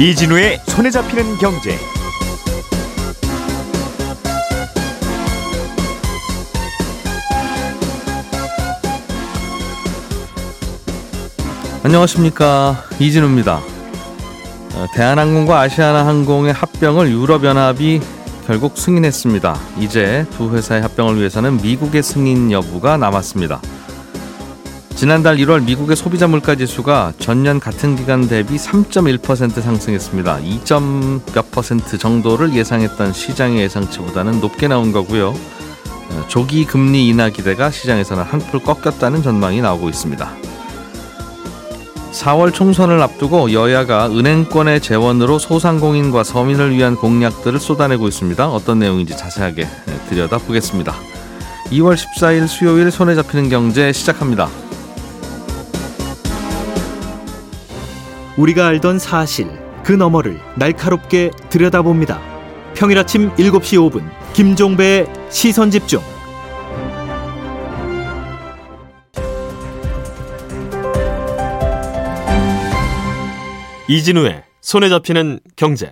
이진우의 손에 잡히는 경제. 안녕하십니까 이진우입니다. 어, 대한항공과 아시아나항공의 합병을 유럽연합이 결국 승인했습니다. 이제 두 회사의 합병을 위해서는 미국의 승인 여부가 남았습니다. 지난달 1월 미국의 소비자 물가 지수가 전년 같은 기간 대비 3.1% 상승했습니다. 2몇 퍼센트 정도를 예상했던 시장의 예상치보다는 높게 나온 거고요. 어, 조기 금리 인하 기대가 시장에서는 한풀 꺾였다는 전망이 나오고 있습니다. 4월 총선을 앞두고 여야가 은행권의 재원으로 소상공인과 서민을 위한 공약들을 쏟아내고 있습니다. 어떤 내용인지 자세하게 들여다보겠습니다. 2월 14일 수요일 손에 잡히는 경제 시작합니다. 우리가 알던 사실 그 너머를 날카롭게 들여다봅니다. 평일 아침 7시 5분 김종배의 시선 집중. 이진우의 손에 잡히는 경제.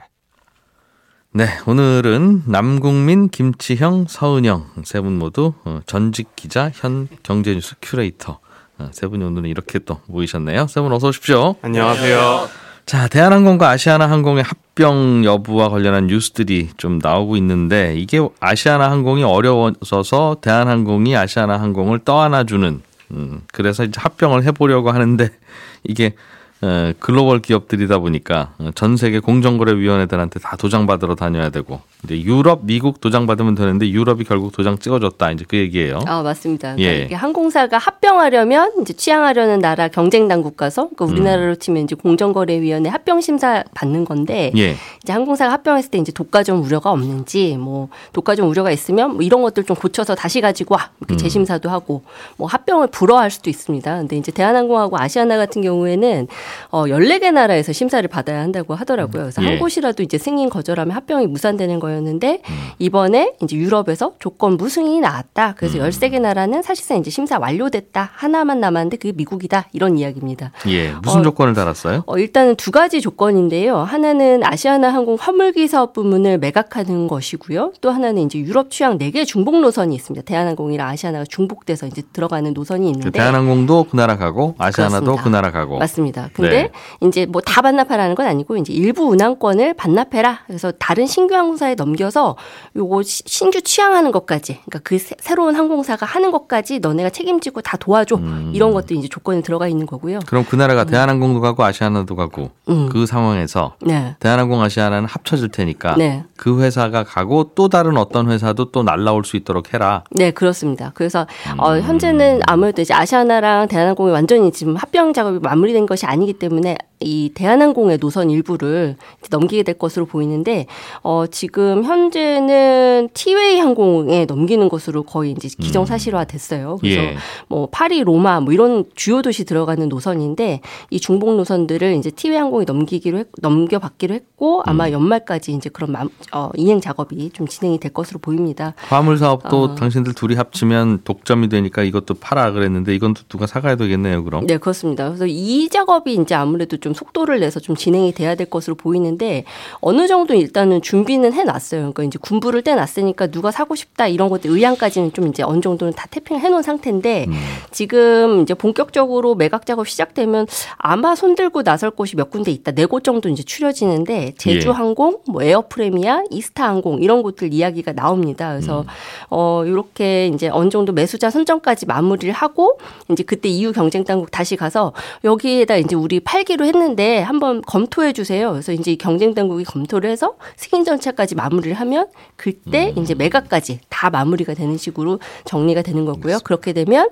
네, 오늘은 남국민, 김치형, 서은영 세 분 모두 어, 전직 기자, 현 경제뉴스 큐레이터 어, 세 분이 오늘은 이렇게 또 모이셨네요. 세 분 어서 오십시오. 안녕하세요. 자, 대한항공과 아시아나항공의 합병 여부와 관련한 뉴스들이 좀 나오고 있는데 이게 아시아나항공이 어려워져서 대한항공이 아시아나항공을 떠안아주는 음, 그래서 이제 합병을 해보려고 하는데 이게 어, 글로벌 기업들이다 보니까 전 세계 공정거래위원회들한테 다 도장 받으러 다녀야 되고 이제 유럽, 미국 도장 받으면 되는데 유럽이 결국 도장 찍어줬다 이제 그 얘기예요. 아 맞습니다. 그러니까 예. 이게 항공사가 합병하려면 이제 취향하려는 나라 경쟁 당국 가서 그러니까 우리나라로 치면 이제 공정거래위원회 합병 심사 받는 건데 예. 이제 항공사가 합병했을 때 이제 독과점 우려가 없는지 뭐 독과점 우려가 있으면 뭐 이런 것들 좀 고쳐서 다시 가지고 와 이렇게 음. 재심사도 하고 뭐 합병을 불허할 수도 있습니다. 근데 이제 대한항공하고 아시아나 같은 경우에는 어 14개 나라에서 심사를 받아야 한다고 하더라고요. 그래서 예. 한 곳이라도 이제 승인 거절하면 합병이 무산되는 거였는데 음. 이번에 이제 유럽에서 조건 무승인이 나왔다. 그래서 음. 13개 나라는 사실상 이제 심사 완료됐다. 하나만 남았는데 그게 미국이다. 이런 이야기입니다. 예. 무슨 어, 조건을 달았어요? 어, 일단은 두 가지 조건인데요. 하나는 아시아나 항공 화물기 사업 부문을 매각하는 것이고요. 또 하나는 이제 유럽 취향 4개 중복 노선이 있습니다. 대한항공이랑 아시아나가 중복돼서 이제 들어가는 노선이 있는데 그 대한항공도 그 나라 가고 아시아나도 그렇습니다. 그 나라 가고 맞습니다. 근데 네. 이제 뭐 다 반납하라는 건 아니고 이제 일부 운항권을 반납해라. 그래서 다른 신규 항공사에 넘겨서 요거 신규 취항하는 것까지, 그러니까 그 새, 로운 항공사가 하는 것까지 너네가 책임지고 다 도와줘. 음. 이런 것들이 이제 조건에 들어가 있는 거고요. 그럼 그 나라가 음. 대한항공도 가고 아시아나도 가고 음. 그 상황에서 네. 대한항공 아시아나는 합쳐질 테니까 네. 그 회사가 가고 또 다른 어떤 회사도 또 날라올 수 있도록 해라. 네, 그렇습니다. 그래서 어, 음. 현재는 아무래도 이제 아시아나랑 대한항공이 완전히 지금 합병 작업이 마무리된 것이 아니 기 때문에 이 대한항공의 노선 일부를 넘기게 될 것으로 보이는데 어 지금 현재는 티웨이 항공에 넘기는 것으로 거의 이제 기정사실화 됐어요. 그래서 예. 뭐 파리, 로마 뭐 이런 주요 도시 들어가는 노선인데 이 중복 노선들을 이제 티웨이 항공이 넘기기로 했, 넘겨받기로 했고 아마 음. 연말까지 이제 그런 마, 어, 이행 작업이 좀 진행이 될 것으로 보입니다. 화물 사업도 어. 당신들 둘이 합치면 독점이 되니까 이것도 팔아 그랬는데 이건 누가 사가야 되겠네요, 그럼. 네, 그렇습니다. 그래서 이 작업이 이제 아무래도 좀좀 속도를 내서 좀 진행이 돼야 될 것으로 보이는데 어느 정도 일단은 준비는 해놨어요. 그러니까 이제 군부를 떼놨으니까 누가 사고 싶다 이런 것들 의향까지는 좀 이제 어느 정도는 다 태핑을 해놓은 상태인데 음. 지금 이제 본격적으로 매각 작업 시작되면 아마 손들고 나설 곳이 몇 군데 있다. 네 곳 정도 이제 추려지는데 제주항공, 예. 뭐 에어프레미아, 이스타항공 이런 곳들 이야기가 나옵니다. 그래서 음. 어 이렇게 이제 어느 정도 매수자 선정까지 마무리를 하고 이제 그때 이후 경쟁 당국 다시 가서 여기에다 이제 우리 팔기로 했는 하는데 한번 검토해 주세요. 그래서 이제 경쟁 당국이 검토를 해서 승인 전차까지 마무리를 하면 그때 음. 이제 매각까지 다 마무리가 되는 식으로 정리가 되는 거고요. 그렇게 되면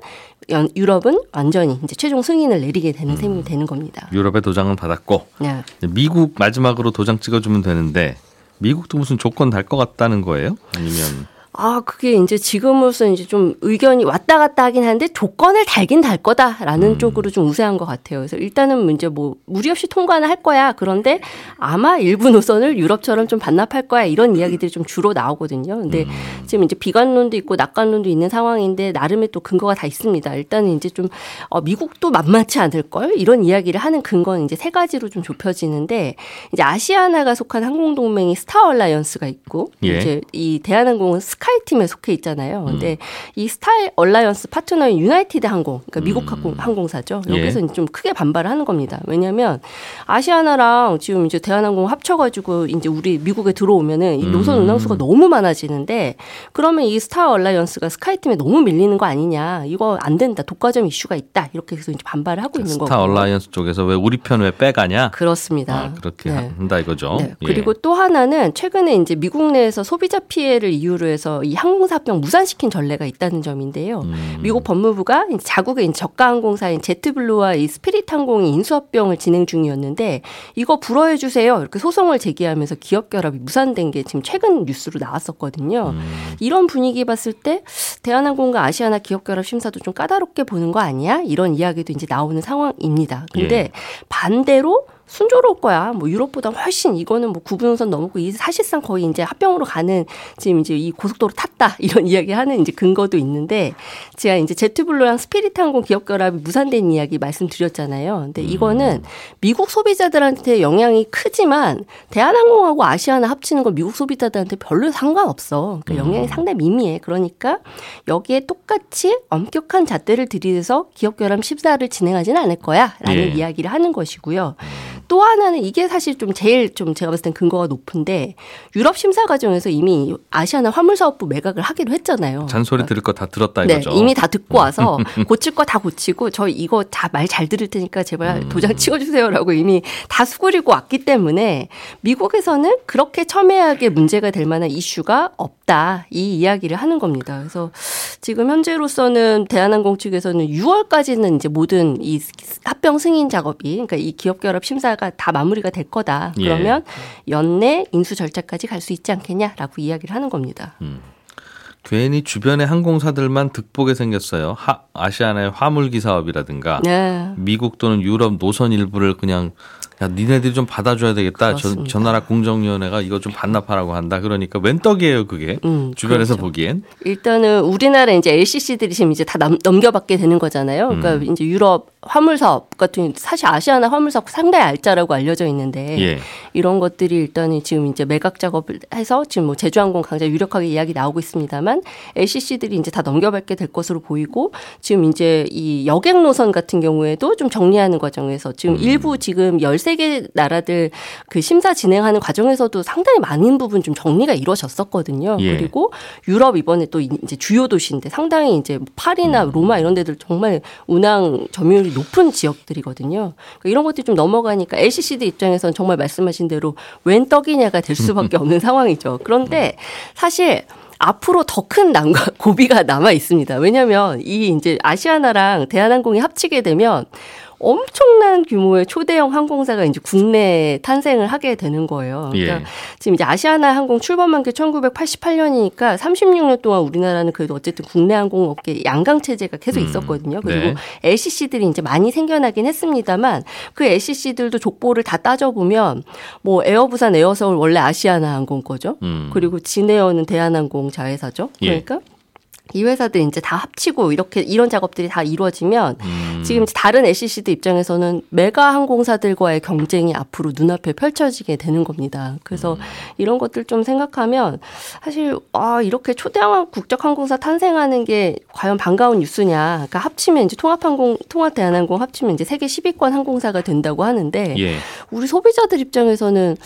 유럽은 완전히 이제 최종 승인을 내리게 되는 음. 셈이 되는 겁니다. 유럽의 도장은 받았고 네. 미국 마지막으로 도장 찍어주면 되는데 미국도 무슨 조건 달 것 같다는 거예요? 아니면 아, 그게 이제 지금으로서 이제 좀 의견이 왔다 갔다 하긴 하는데 조건을 달긴 달 거다라는 음. 쪽으로 좀 우세한 것 같아요. 그래서 일단은 이제 뭐 무리 없이 통과는 할 거야. 그런데 아마 일부 노선을 유럽처럼 좀 반납할 거야. 이런 이야기들이 좀 주로 나오거든요. 근데 음. 지금 이제 비관론도 있고 낙관론도 있는 상황인데 나름의 또 근거가 다 있습니다. 일단은 이제 좀 어, 미국도 만만치 않을 걸 이런 이야기를 하는 근거는 이제 세 가지로 좀 좁혀지는데 이제 아시아나가 속한 항공 동맹이 스타 얼라이언스가 있고 예. 이제 이 대한항공은 스카이 팀에 속해 있잖아요. 음. 근데 이 스타 얼라이언스 파트너인 유나이티드 항공, 그러니까 미국 음. 항공, 항공사죠. 예. 여기서 좀 크게 반발을 하는 겁니다. 왜냐하면 아시아나랑 지금 이제 대한항공 합쳐가지고 이제 우리 미국에 들어오면은 이 노선 음. 운항수가 너무 많아지는데 그러면 이 스타 얼라이언스가 스카이 팀에 너무 밀리는 거 아니냐? 이거 안 된다. 독과점 이슈가 있다. 이렇게 해서 이제 반발을 하고 있는 거고. 스타 얼라이언스 쪽에서 왜 우리 편 왜 빼가냐? 그렇습니다. 아, 그렇게 네. 한다 이거죠. 네. 예. 그리고 또 하나는 최근에 이제 미국 내에서 소비자 피해를 이유로 해서 이 항공사 합병 무산시킨 전례가 있다는 점인데요. 음. 미국 법무부가 자국의 이제 저가 항공사인 제트블루와 이 스피릿 항공이 인수합병을 진행 중이었는데 이거 불허해 주세요. 이렇게 소송을 제기하면서 기업 결합이 무산된 게 지금 최근 뉴스로 나왔었거든요. 음. 이런 분위기 봤을 때 대한항공과 아시아나 기업 결합 심사도 좀 까다롭게 보는 거 아니야? 이런 이야기도 이제 나오는 상황입니다. 근데 예. 반대로 순조로울 거야. 뭐 유럽보다 훨씬 이거는 뭐 구분선 넘고 이 사실상 거의 이제 합병으로 가는 지금 이제 이 고속도로 탔다 이런 이야기하는 이제 근거도 있는데 제가 이제 제트블루랑 스피릿 항공 기업 결합이 무산된 이야기 말씀드렸잖아요. 근데 이거는 미국 소비자들한테 영향이 크지만 대한항공하고 아시아나 합치는 건 미국 소비자들한테 별로 상관없어. 그러니까 영향이 상당히 미미해. 그러니까 여기에 똑같이 엄격한 잣대를 들이대서 기업 결합 심사를 진행하지는 않을 거야라는 예. 이야기를 하는 것이고요. 또 하나는 이게 사실 좀 제일 좀 제가 봤을 땐 근거가 높은데 유럽 심사 과정에서 이미 아시아나 화물사업부 매각을 하기로 했잖아요. 잔소리 들을 거 다 들었다 네, 이거죠. 이미 다 듣고 와서 고칠 거 다 고치고 저 이거 다 말 잘 들을 테니까 제발 음. 도장 찍어주세요라고 이미 다 수그리고 왔기 때문에 미국에서는 그렇게 첨예하게 문제가 될 만한 이슈가 없다 이 이야기를 하는 겁니다. 그래서 지금 현재로서는 대한항공 측에서는 6월까지는 이제 모든 이 합병 승인 작업이 그러니까 이 기업 결합 심사 가 다 마무리가 될 거다. 예. 그러면 연내 인수 절차까지 갈 수 있지 않겠냐라고 이야기를 하는 겁니다. 괜히 주변의 항공사들만 득보게 생겼어요. 하, 아시아나의 화물기 사업이라든가 네. 미국 또는 유럽 노선 일부를 그냥 야 니네들이 좀 받아줘야 되겠다. 저, 그렇습니다. 저 나라 공정위원회가 이거 좀 반납하라고 한다. 그러니까 웬 떡이에요 그게 음, 주변에서 그렇죠. 보기엔. 일단은 우리나라 이제 LCC들이 지금 이제 다 남, 넘겨받게 되는 거잖아요. 그러니까 음. 이제 유럽 화물 사업 같은 사실 아시아나 화물 사업 상당히 알짜라고 알려져 있는데 예. 이런 것들이 일단은 지금 이제 매각 작업을 해서 지금 뭐 제주항공 강자 유력하게 이야기 나오고 있습니다만 LCC들이 이제 다 넘겨받게 될 것으로 보이고 지금 이제 이 여객 노선 같은 경우에도 좀 정리하는 과정에서 지금 음. 일부 지금 13개 나라들 그 심사 진행하는 과정에서도 상당히 많은 부분 좀 정리가 이루어졌었거든요. 예. 그리고 유럽 이번에 또 이제 주요 도시인데 상당히 이제 파리나 음. 로마 이런 데들 정말 운항 점유율이 높은 지역들이거든요. 그러니까 이런 것들이 좀 넘어가니까 LCC들 입장에서는 정말 말씀하신 대로 웬 떡이냐가 될 수밖에 없는 상황이죠. 그런데 사실 앞으로 더 큰 난과 고비가 남아 있습니다. 왜냐하면 이 이제 아시아나랑 대한항공이 합치게 되면 엄청난 규모의 초대형 항공사가 이제 국내에 탄생을 하게 되는 거예요. 그러니까 예. 지금 이제 아시아나 항공 출범한 게 1988년이니까 36년 동안 우리나라는 그래도 어쨌든 국내 항공업계 양강 체제가 계속 음, 있었거든요. 그리고 네. LCC들이 이제 많이 생겨나긴 했습니다만 그 LCC들도 족보를 다 따져 보면 뭐 에어부산 에어서울 원래 아시아나 항공 거죠. 음. 그리고 진에어는 대한항공 자회사죠. 예. 그러니까 이 회사들 이제 다 합치고 이렇게 이런 작업들이 다 이루어지면 음. 지금 다른 LCC들 입장에서는 메가 항공사들과의 경쟁이 앞으로 눈앞에 펼쳐지게 되는 겁니다. 그래서 음. 이런 것들 좀 생각하면 사실 아 이렇게 초대형 국적 항공사 탄생하는 게 과연 반가운 뉴스냐? 그러니까 합치면 이제 통합항공 통합 대한항공 합치면 이제 세계 10위권 항공사가 된다고 하는데 예. 우리 소비자들 입장에서는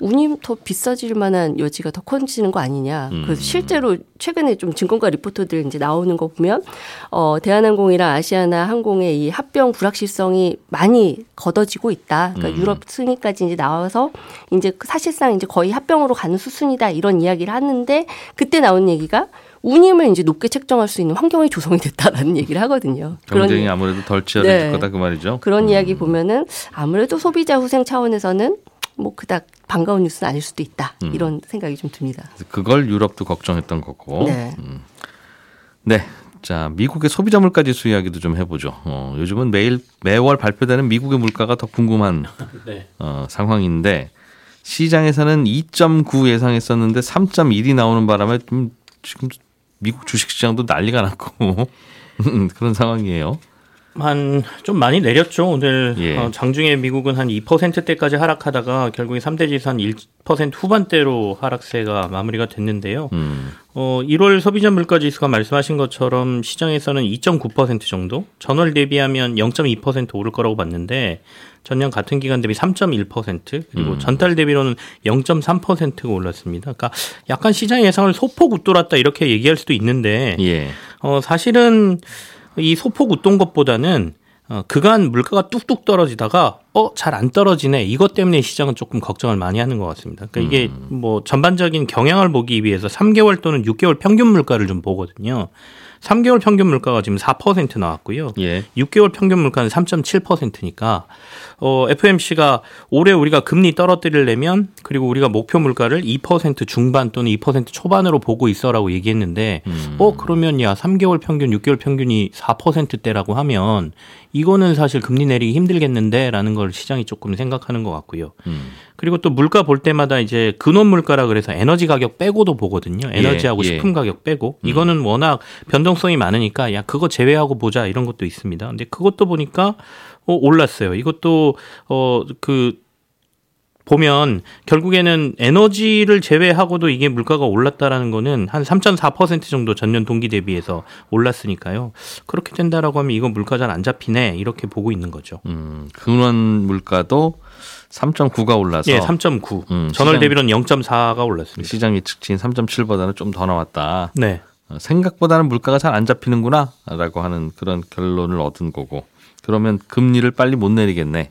운임 더 비싸질 만한 여지가 더 커지는 거 아니냐. 음. 그래서 실제로 최근에 좀 증권가 리포터들 이제 나오는 거 보면 어 대한항공이랑 아시아나 항공의 이 합병 불확실성이 많이 걷어지고 있다. 그러니까 음. 유럽 승인까지 이제 나와서 이제 사실상 이제 거의 합병으로 가는 수순이다 이런 이야기를 하는데 그때 나온 얘기가 운임을 이제 높게 책정할 수 있는 환경이 조성이 됐다라는 얘기를 하거든요. 그런 경쟁이 아무래도 덜 치열해질 네. 거다 그 말이죠. 그런 음. 이야기 보면은 아무래도 소비자 후생 차원에서는 뭐 그닥 반가운 뉴스는 아닐 수도 있다. 음. 이런 생각이 좀 듭니다. 그걸 유럽도 걱정했던 거고. 네. 네. 자, 미국의 소비자 물가 지수 이야기도 좀 해보죠. 어, 요즘은 매일 매월 발표되는 미국의 물가가 더 궁금한 네. 어, 상황인데 시장에서는 2.9 예상했었는데 3.1이 나오는 바람에 좀 지금 미국 주식 시장도 난리가 났고 그런 상황이에요. 한 좀 많이 내렸죠. 오늘 예. 어, 장중에 미국은 한 2%대까지 하락하다가 결국에 3대 지수 한1% 후반대로 하락세가 마무리가 됐는데요. 음, 어, 1월 소비자 물가 지수가 말씀하신 것처럼 시장에서는 2.9% 정도, 전월 대비하면 0.2% 오를 거라고 봤는데 전년 같은 기간 대비 3.1% 그리고 음. 전달 대비로는 0.3%가 올랐습니다. 그러니까 약간 시장 예상을 소폭 웃돌았다 이렇게 얘기할 수도 있는데 예. 어, 사실은 이 소폭 웃돈 것보다는 어, 그간 물가가 뚝뚝 떨어지다가 어, 잘 안 떨어지네. 이것 때문에 시장은 조금 걱정을 많이 하는 것 같습니다. 그러니까 이게 뭐 전반적인 경향을 보기 위해서 3개월 또는 6개월 평균 물가를 좀 보거든요. 3개월 평균 물가가 지금 4% 나왔고요. 예. 6개월 평균 물가는 3.7%니까 어, FMC가 올해 우리가 금리 떨어뜨리려면 그리고 우리가 목표 물가를 2% 중반 또는 2% 초반으로 보고 있어라고 얘기했는데 음. 어 그러면 야 3개월 평균 6개월 평균이 4%대라고 하면 이거는 사실 금리 내리기 힘들겠는데라는 걸 시장이 조금 생각하는 것 같고요. 음. 그리고 또 물가 볼 때마다 이제 근원 물가라 그래서 에너지 가격 빼고도 보거든요. 에너지하고 예. 식품 가격 빼고 이거는 워낙 변동성이 많으니까 야 그거 제외하고 보자 이런 것도 있습니다. 근데 그것도 보니까 어 올랐어요. 이것도 어그 보면 결국에는 에너지를 제외하고도 이게 물가가 올랐다라는 거는 한 3.4% 정도 전년 동기 대비해서 올랐으니까요. 그렇게 된다라고 하면 이건 물가 잘 안 잡히네 이렇게 보고 있는 거죠. 음, 근원 물가도 3.9가 올라서 예, 3.9. 음, 전월 대비로는 0.4가 올랐습니다. 시장 예측치인 3.7보다는 좀 더 나왔다. 네. 어, 생각보다는 물가가 잘 안 잡히는구나라고 하는 그런 결론을 얻은 거고 그러면 금리를 빨리 못 내리겠네.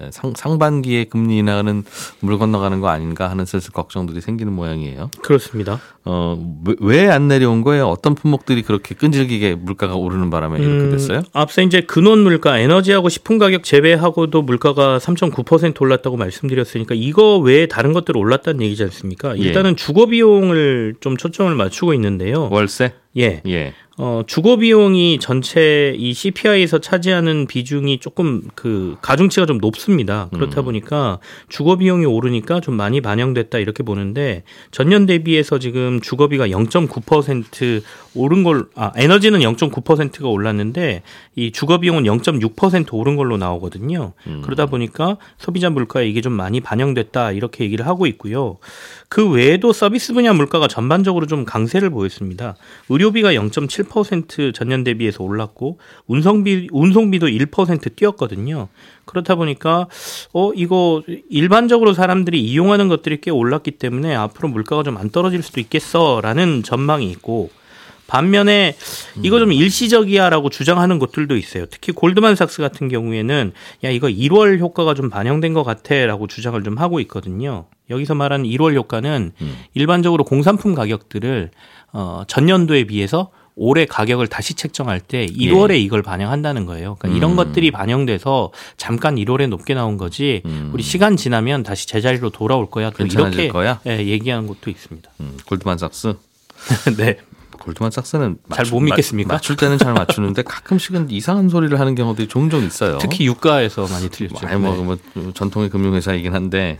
예, 상, 상반기에 금리 인하는 물 건너가는 거 아닌가 하는 슬슬 걱정들이 생기는 모양이에요. 그렇습니다. 어, 왜 안 내려온 거예요? 어떤 품목들이 그렇게 끈질기게 물가가 오르는 바람에 이렇게 음, 됐어요? 앞서 이제 근원 물가, 에너지하고 식품 가격 제외하고도 물가가 3.9% 올랐다고 말씀드렸으니까 이거 외에 다른 것들 올랐다는 얘기지 않습니까? 예. 일단은 주거 비용을 좀 초점을 맞추고 있는데요. 월세? 예. 예. 어, 주거 비용이 전체 이 CPI에서 차지하는 비중이 조금 그 가중치가 좀 높습니다. 그렇다 음. 보니까 주거 비용이 오르니까 좀 많이 반영됐다 이렇게 보는데 전년 대비해서 지금 주거비가 0.9% 오른 걸 아, 에너지는 0.9%가 올랐는데 이 주거 비용은 0.6% 오른 걸로 나오거든요. 음. 그러다 보니까 소비자 물가에 이게 좀 많이 반영됐다 이렇게 얘기를 하고 있고요. 그 외에도 서비스 분야 물가가 전반적으로 좀 강세를 보였습니다. 의료비가 0.7% 전년 대비해서 올랐고 운송비 운송비도 1% 뛰었거든요. 그렇다 보니까 어 이거 일반적으로 사람들이 이용하는 것들이 꽤 올랐기 때문에 앞으로 물가가 좀 안 떨어질 수도 있겠어라는 전망이 있고 반면에 이거 좀 일시적이야라고 주장하는 곳들도 있어요. 특히 골드만삭스 같은 경우에는 야 이거 1월 효과가 좀 반영된 것 같아라고 주장을 좀 하고 있거든요. 여기서 말하는 1월 효과는 음. 일반적으로 공산품 가격들을 어 전년도에 비해서 올해 가격을 다시 책정할 때 1월에 이걸 반영한다는 거예요. 그러니까 이런 예. 음. 것들이 반영돼서 잠깐 1월에 높게 나온 거지 음. 우리 시간 지나면 다시 제자리로 돌아올 거야. 또 이렇게 거야? 예, 얘기하는 것도 있습니다. 음, 골드만삭스. 네. 골드만삭스는 잘못 믿겠습니까? 맞출 때는 잘 맞추는데 가끔씩은 이상한 소리를 하는 경우들이 종종 있어요. 특히 유가에서 많이 틀렸죠. 아니 뭐, 네. 뭐 전통의 금융회사이긴 한데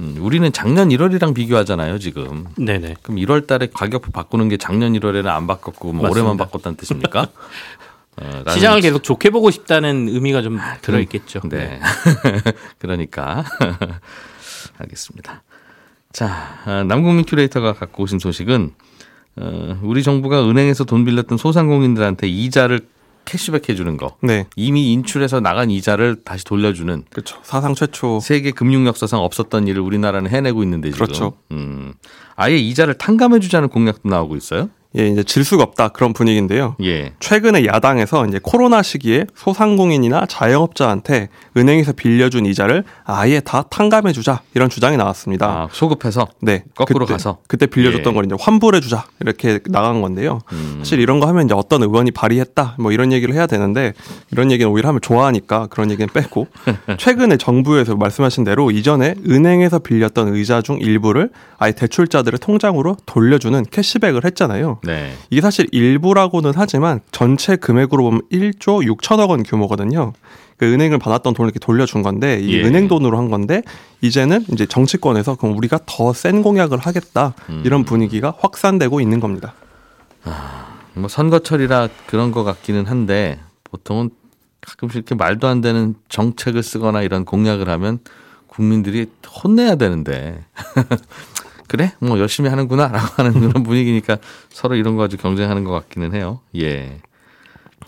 음, 우리는 작년 1월이랑 비교하잖아요 지금. 네네. 그럼 1월 달에 가격표 바꾸는 게 작년 1월에는 안 바꿨고 뭐. 올해만 바꿨다는 뜻입니까? 어, 시장을 계속 좋게 보고 싶다는 의미가 좀 들어 있겠죠. 네. 그러니까 알겠습니다. 자, 아, 남국민 큐레이터가 갖고 오신 소식은 어, 우리 정부가 은행에서 돈 빌렸던 소상공인들한테 이자를 캐시백 해주는 거. 네, 이미 인출해서 나간 이자를 다시 돌려주는 그렇죠. 사상 최초. 세계 금융 역사상 없었던 일을 우리나라는 해내고 있는데 지금. 그렇죠. 음, 아예 이자를 탕감해주자는 공약도 나오고 있어요. 예, 이제 질 수가 없다 그런 분위기인데요. 예. 최근에 야당에서 이제 코로나 시기에 소상공인이나 자영업자한테 은행에서 빌려준 이자를 아예 다 탕감해 주자 이런 주장이 나왔습니다. 아, 소급해서 네. 거꾸로 그때, 가서 그때 빌려줬던 예. 걸 이제 환불해 주자 이렇게 나간 건데요. 음. 사실 이런 거 하면 이제 어떤 의원이 발의했다 뭐 이런 얘기를 해야 되는데 이런 얘기는 오히려 하면 좋아하니까 그런 얘기는 빼고 최근에 정부에서 말씀하신 대로 이전에 은행에서 빌렸던 의자 중 일부를 아예 대출자들의 통장으로 돌려주는 캐시백을 했잖아요. 네. 이게 사실 일부라고는 하지만 전체 금액으로 보면 1조 6천억 원 규모거든요. 그 은행을 받았던 돈을 이렇게 돌려준 건데 이 예. 은행 돈으로 한 건데 이제는 이제 정치권에서 그럼 우리가 더 센 공약을 하겠다 음. 이런 분위기가 확산되고 있는 겁니다. 뭐 선거철이라 그런 것 같기는 한데 보통은 가끔씩 이렇게 말도 안 되는 정책을 쓰거나 이런 공약을 하면 국민들이 혼내야 되는데 그래 뭐 열심히 하는구나 라고 하는 그런 분위기니까 서로 이런 거 가지고 경쟁하는 것 같기는 해요. 예.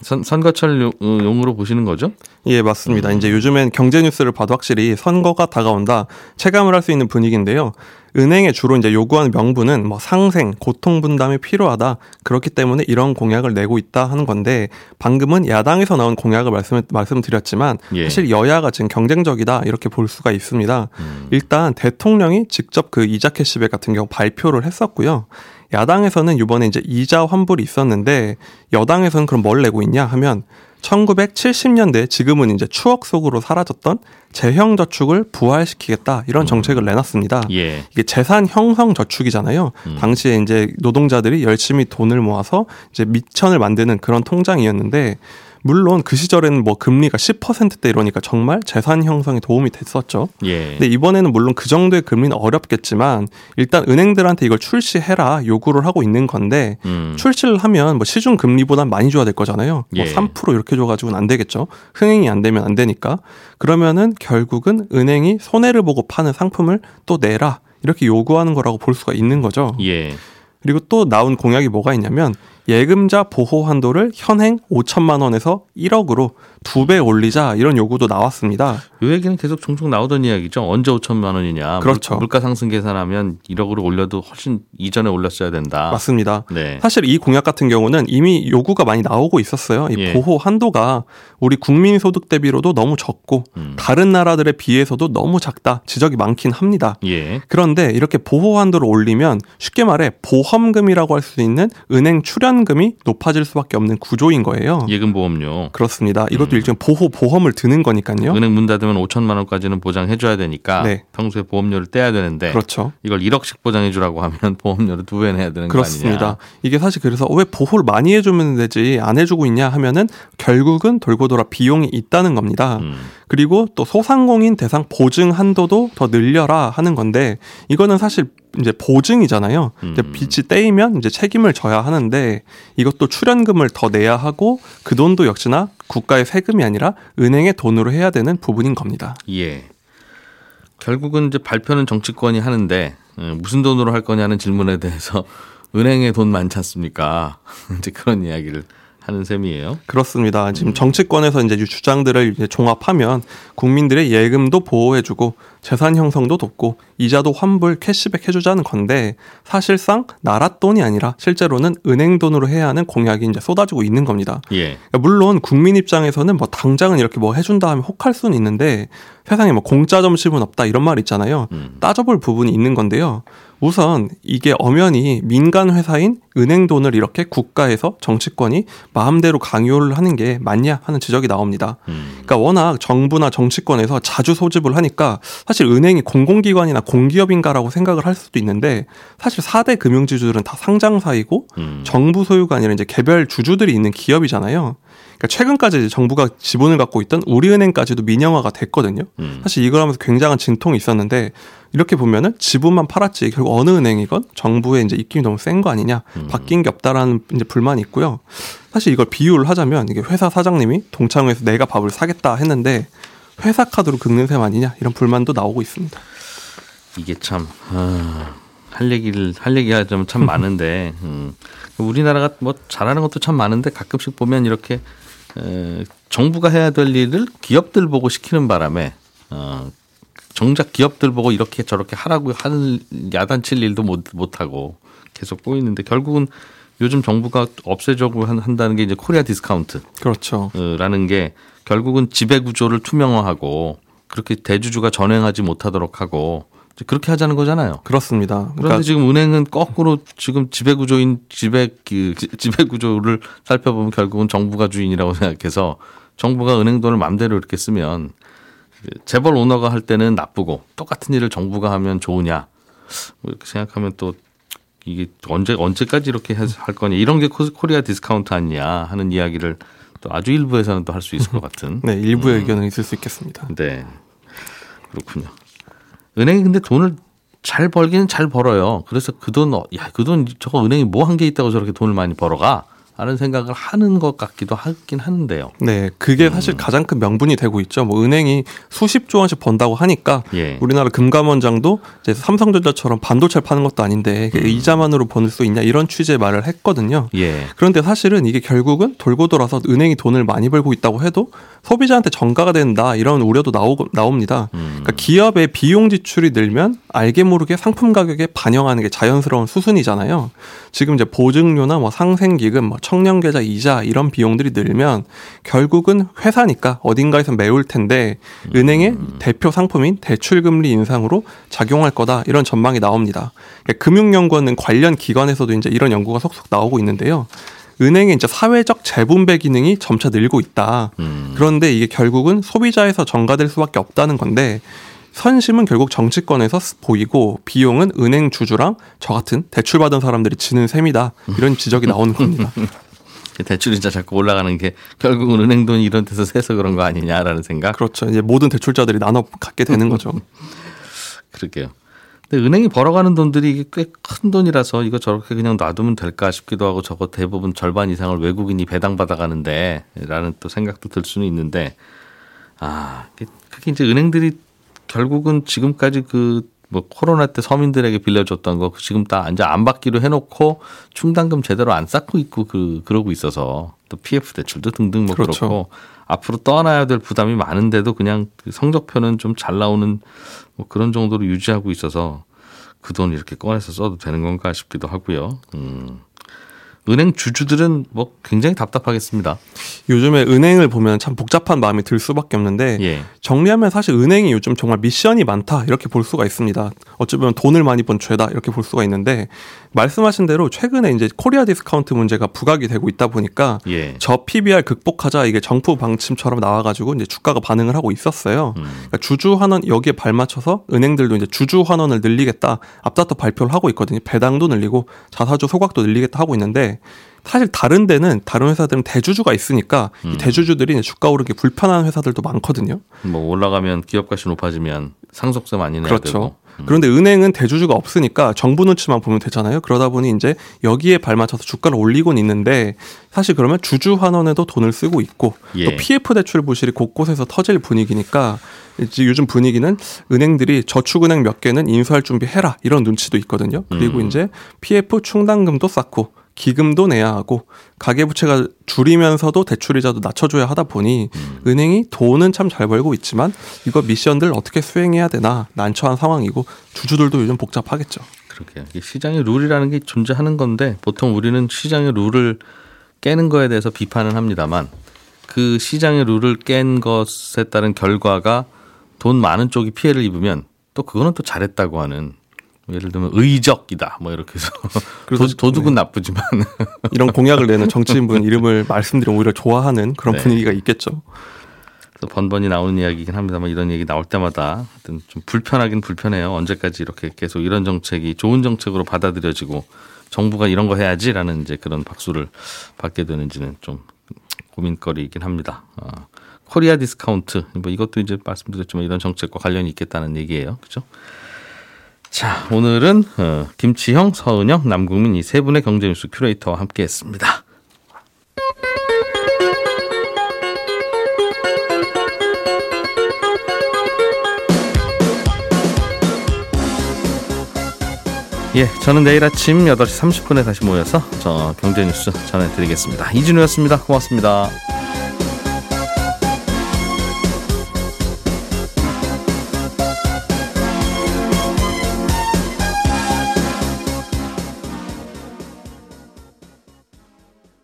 선, 선거철 용- 어, 용으로 보시는 거죠? 예, 맞습니다. 이제 요즘엔 경제 뉴스를 봐도 확실히 선거가 다가온다 체감을 할 수 있는 분위기인데요. 은행에 주로 이제 요구하는 명분은 뭐 상생, 고통 분담이 필요하다. 그렇기 때문에 이런 공약을 내고 있다 하는 건데 방금은 야당에서 나온 공약을 말씀 말씀드렸지만 예. 사실 여야가 지금 경쟁적이다 이렇게 볼 수가 있습니다. 음. 일단 대통령이 직접 그 이자 캐시백 같은 경우 발표를 했었고요. 야당에서는 이번에 이제 이자 환불이 있었는데 여당에서는 그럼 뭘 내고 있냐 하면 1970년대 지금은 이제 추억 속으로 사라졌던 재형 저축을 부활시키겠다 이런 정책을 내놨습니다. 예. 이게 재산 형성 저축이잖아요. 음. 당시에 이제 노동자들이 열심히 돈을 모아서 이제 미천을 만드는 그런 통장이었는데 물론 그 시절에는 뭐 금리가 10%대 이러니까 정말 재산 형성에 도움이 됐었죠. 예. 근데 이번에는 물론 그 정도의 금리는 어렵겠지만 일단 은행들한테 이걸 출시해라 요구를 하고 있는 건데 음. 출시를 하면 뭐 시중 금리보단 많이 줘야 될 거잖아요. 뭐 예. 3% 이렇게 줘가지고는 안 되겠죠. 흥행이 안 되면 안 되니까. 그러면은 결국은 은행이 손해를 보고 파는 상품을 또 내라 이렇게 요구하는 거라고 볼 수가 있는 거죠. 예. 그리고 또 나온 공약이 뭐가 있냐면 예금자 보호 한도를 현행 5천만 원에서 1억으로 두 배 올리자 이런 요구도 나왔습니다. 요 얘기는 계속 종종 나오던 이야기죠. 언제 5천만 원이냐. 그렇죠. 물, 가 상승 계산하면 1억으로 올려도 훨씬 이전에 올렸어야 된다. 맞습니다. 네. 사실 이 공약 같은 경우는 이미 요구가 많이 나오고 있었어요. 이 예. 보호 한도가 우리 국민 소득 대비로도 너무 적고 음. 다른 나라들에 비해서도 너무 작다 지적이 많긴 합니다. 예. 그런데 이렇게 보호 한도를 올리면 쉽게 말해 보험금이라고 할 수 있는 은행 출연 금이 높아질 수밖에 없는 구조인 거예요. 예금 보험료. 그렇습니다. 이것도 음. 일종 보호 보험을 드는 거니까요. 은행 문 닫으면 5천만 원까지는 보장해 줘야 되니까 네. 평소에 보험료를 떼야 되는데 그렇죠. 이걸 1억씩 보장해 주라고 하면 보험료를 두 배 내야 되는 거 그렇습니다. 아니냐. 이게 사실 그래서 왜 보호를 많이 해 주면 되지 안 해 주고 있냐 하면은 결국은 돌고 돌아 비용이 있다는 겁니다. 음. 그리고 또 소상공인 대상 보증 한도도 더 늘려라 하는 건데 이거는 사실 이제 보증이잖아요. 이제 음. 빚이 떼이면 이제 책임을 져야 하는데 이것도 출연금을 더 내야 하고 그 돈도 역시나 국가의 세금이 아니라 은행의 돈으로 해야 되는 부분인 겁니다. 예. 결국은 이제 발표는 정치권이 하는데 어, 무슨 돈으로 할 거냐는 질문에 대해서 은행에 돈 많지 않습니까? 이제 그런 이야기를 하는 셈이에요. 그렇습니다. 지금 정치권에서 이제 이 주장들을 이제 종합하면 국민들의 예금도 보호해주고 재산 형성도 돕고 이자도 환불 캐시백 해주자는 건데 사실상 나라 돈이 아니라 실제로는 은행 돈으로 해야 하는 공약이 이제 쏟아지고 있는 겁니다. 예. 그러니까 물론 국민 입장에서는 뭐 당장은 이렇게 뭐 해준다 하면 혹할 수는 있는데 세상에 뭐 공짜 점심은 없다 이런 말 있잖아요. 음. 따져볼 부분이 있는 건데요. 우선 이게 엄연히 민간 회사인 은행 돈을 이렇게 국가에서 정치권이 마음대로 강요를 하는 게 맞냐 하는 지적이 나옵니다. 음. 그러니까 워낙 정부나 정치권에서 자주 소집을 하니까 사실 은행이 공공기관이나 공기업인가라고 생각을 할 수도 있는데 사실 4대 금융지주들은 다 상장사이고 음. 정부 소유가 아니라 이제 개별 주주들이 있는 기업이잖아요. 그러니까 최근까지 정부가 지분을 갖고 있던 우리은행까지도 민영화가 됐거든요. 음. 사실 이걸 하면서 굉장한 진통이 있었는데 이렇게 보면은 지분만 팔았지 결국 어느 은행이건 정부의 이제 입김이 너무 센 거 아니냐 음. 바뀐 게 없다라는 이제 불만이 있고요. 사실 이걸 비유를 하자면 이게 회사 사장님이 동창회에서 내가 밥을 사겠다 했는데 회사 카드로 긁는 셈 아니냐 이런 불만도 나오고 있습니다. 이게 참, 아, 할 얘기를, 할 얘기 하자면 참 많은데, 음. 우리나라가 뭐 잘하는 것도 참 많은데 가끔씩 보면 이렇게, 에, 정부가 해야 될 일을 기업들 보고 시키는 바람에, 어, 정작 기업들 보고 이렇게 저렇게 하라고 하는 야단칠 일도 못, 못 하고 계속 보이는데 결국은 요즘 정부가 없애자고 한- 한다는 게 이제 코리아 디스카운트. 그렇죠. 라는 게 결국은 지배 구조를 투명화하고 그렇게 대주주가 전횡하지 못하도록 하고 그렇게 하자는 거잖아요. 그렇습니다. 그런데 그러니까 지금 은행은 거꾸로 지금 지배 구조인 지배 그 지배 구조를 살펴보면 결국은 정부가 주인이라고 생각해서 정부가 은행 돈을 맘대로 이렇게 쓰면 재벌 오너가 할 때는 나쁘고 똑같은 일을 정부가 하면 좋으냐 뭐 이렇게 생각하면 또 이게 언제 언제까지 이렇게 할 거냐 이런 게 코- 코리아 디스카운트 아니냐 하는 이야기를 또 아주 일부에서는 또 할 수 있을 것 같은 네, 일부의 의견은 있을 수 있겠습니다. 네. 그렇군요. 은행이 근데 돈을 잘 벌기는 잘 벌어요. 그래서 그 돈, 야, 그 돈, 저거 은행이 뭐 한 게 있다고 저렇게 돈을 많이 벌어가? 하는 생각을 하는 것 같기도 하긴 하는데요. 네, 그게 사실 가장 큰 명분이 되고 있죠. 뭐 은행이 수십조 원씩 번다고 하니까 예. 우리나라 금감원장도 이제 삼성전자처럼 반도체를 파는 것도 아닌데 그 이자만으로 버는 수 있냐 이런 취지의 말을 했거든요. 예. 그런데 사실은 이게 결국은 돌고 돌아서 은행이 돈을 많이 벌고 있다고 해도 소비자한테 전가가 된다 이런 우려도 나오, 나옵니다. 그러니까 기업의 비용 지출이 늘면 알게 모르게 상품 가격에 반영하는 게 자연스러운 수순이잖아요. 지금 이제 보증료나 뭐 상생기금, 뭐 청년 계좌 이자 이런 비용들이 늘면 결국은 회사니까 어딘가에서 메울 텐데 은행의 대표 상품인 대출 금리 인상으로 작용할 거다 이런 전망이 나옵니다. 그러니까 금융연구원 관련 기관에서도 이제 이런 연구가 속속 나오고 있는데요. 은행의 이제 사회적 재분배 기능이 점차 늘고 있다. 음. 그런데 이게 결국은 소비자에서 전가될 수밖에 없다는 건데 선심은 결국 정치권에서 보이고 비용은 은행 주주랑 저 같은 대출 받은 사람들이 지는 셈이다. 이런 지적이 나오는 겁니다. 대출이자 자꾸 올라가는 게 결국은 은행 돈이 이런 데서 새서 그런 거 아니냐라는 생각? 그렇죠. 이제 모든 대출자들이 나눠 갖게 되는 거죠. 그러게요. 근데 은행이 벌어가는 돈들이 이게 꽤 큰 돈이라서 이거 저렇게 그냥 놔두면 될까 싶기도 하고 저거 대부분 절반 이상을 외국인이 배당받아 가는데 라는 또 생각도 들 수는 있는데 아, 그게 이제 은행들이 결국은 지금까지 그 뭐 코로나 때 서민들에게 빌려줬던 거 지금 다 이제 안 받기로 해놓고 충당금 제대로 안 쌓고 있고 그 그러고 있어서 또 PF 대출도 등등 뭐 그렇죠. 그렇고 앞으로 떠나야 될 부담이 많은데도 그냥 그 성적표는 좀 잘 나오는 뭐 그런 정도로 유지하고 있어서 그 돈 이렇게 꺼내서 써도 되는 건가 싶기도 하고요. 음. 은행 주주들은 뭐 굉장히 답답하겠습니다. 요즘에 은행을 보면 참 복잡한 마음이 들 수밖에 없는데 예. 정리하면 사실 은행이 요즘 정말 미션이 많다 이렇게 볼 수가 있습니다. 어찌 보면 돈을 많이 번 죄다 이렇게 볼 수가 있는데 말씀하신 대로 최근에 이제 코리아 디스카운트 문제가 부각이 되고 있다 보니까 예. 저 PBR 극복하자 이게 정부 방침처럼 나와가지고 이제 주가가 반응을 하고 있었어요. 음. 그러니까 주주 환원 여기에 발맞춰서 은행들도 이제 주주 환원을 늘리겠다 앞다퉈 발표를 하고 있거든요. 배당도 늘리고 자사주 소각도 늘리겠다 하고 있는데 사실 다른 데는 다른 회사들은 대주주가 있으니까 음. 이 대주주들이 주가 오르기 불편한 회사들도 많거든요. 뭐 올라가면 기업 가치 높아지면 상속세 많이 내야 그렇죠. 되고. 그런데 은행은 대주주가 없으니까 정부 눈치만 보면 되잖아요. 그러다 보니 이제 여기에 발맞춰서 주가를 올리곤 있는데 사실 그러면 주주 환원에도 돈을 쓰고 있고 예. 또 PF 대출 부실이 곳곳에서 터질 분위기니까 이제 요즘 분위기는 은행들이 저축은행 몇 개는 인수할 준비해라 이런 눈치도 있거든요. 그리고 음. 이제 PF 충당금도 쌓고 기금도 내야 하고 가계부채가 줄이면서도 대출이자도 낮춰줘야 하다 보니 음. 은행이 돈은 참 잘 벌고 있지만 이거 미션들 어떻게 수행해야 되나 난처한 상황이고 주주들도 요즘 복잡하겠죠. 그렇게 시장의 룰이라는 게 존재하는 건데 보통 우리는 시장의 룰을 깨는 거에 대해서 비판을 합니다만 그 시장의 룰을 깬 것에 따른 결과가 돈 많은 쪽이 피해를 입으면 또 그거는 또 잘했다고 하는 예를 들면 의적이다 뭐 이렇게 해서 그래서 네. 도, 도둑은 나쁘지만 이런 공약을 내는 정치인분 이름을 말씀드리면 오히려 좋아하는 그런 네. 분위기가 있겠죠. 그래서 번번이 나오는 이야기긴 합니다만 이런 얘기 나올 때마다 하여튼 좀 불편하긴 불편해요. 언제까지 이렇게 계속 이런 정책이 좋은 정책으로 받아들여지고 정부가 이런 거 해야지라는 이제 그런 박수를 받게 되는지는 좀 고민거리이긴 합니다. 어, 코리아 디스카운트 뭐 이것도 이제 말씀드렸지만 이런 정책과 관련이 있겠다는 얘기예요. 그렇죠? 자 오늘은 어, 김치형, 서은영, 남국민 이 세 분의 경제뉴스 큐레이터와 함께했습니다. 예, 저는 내일 아침 8시 30분에 다시 모여서 저 경제뉴스 전해드리겠습니다. 이진우였습니다. 고맙습니다.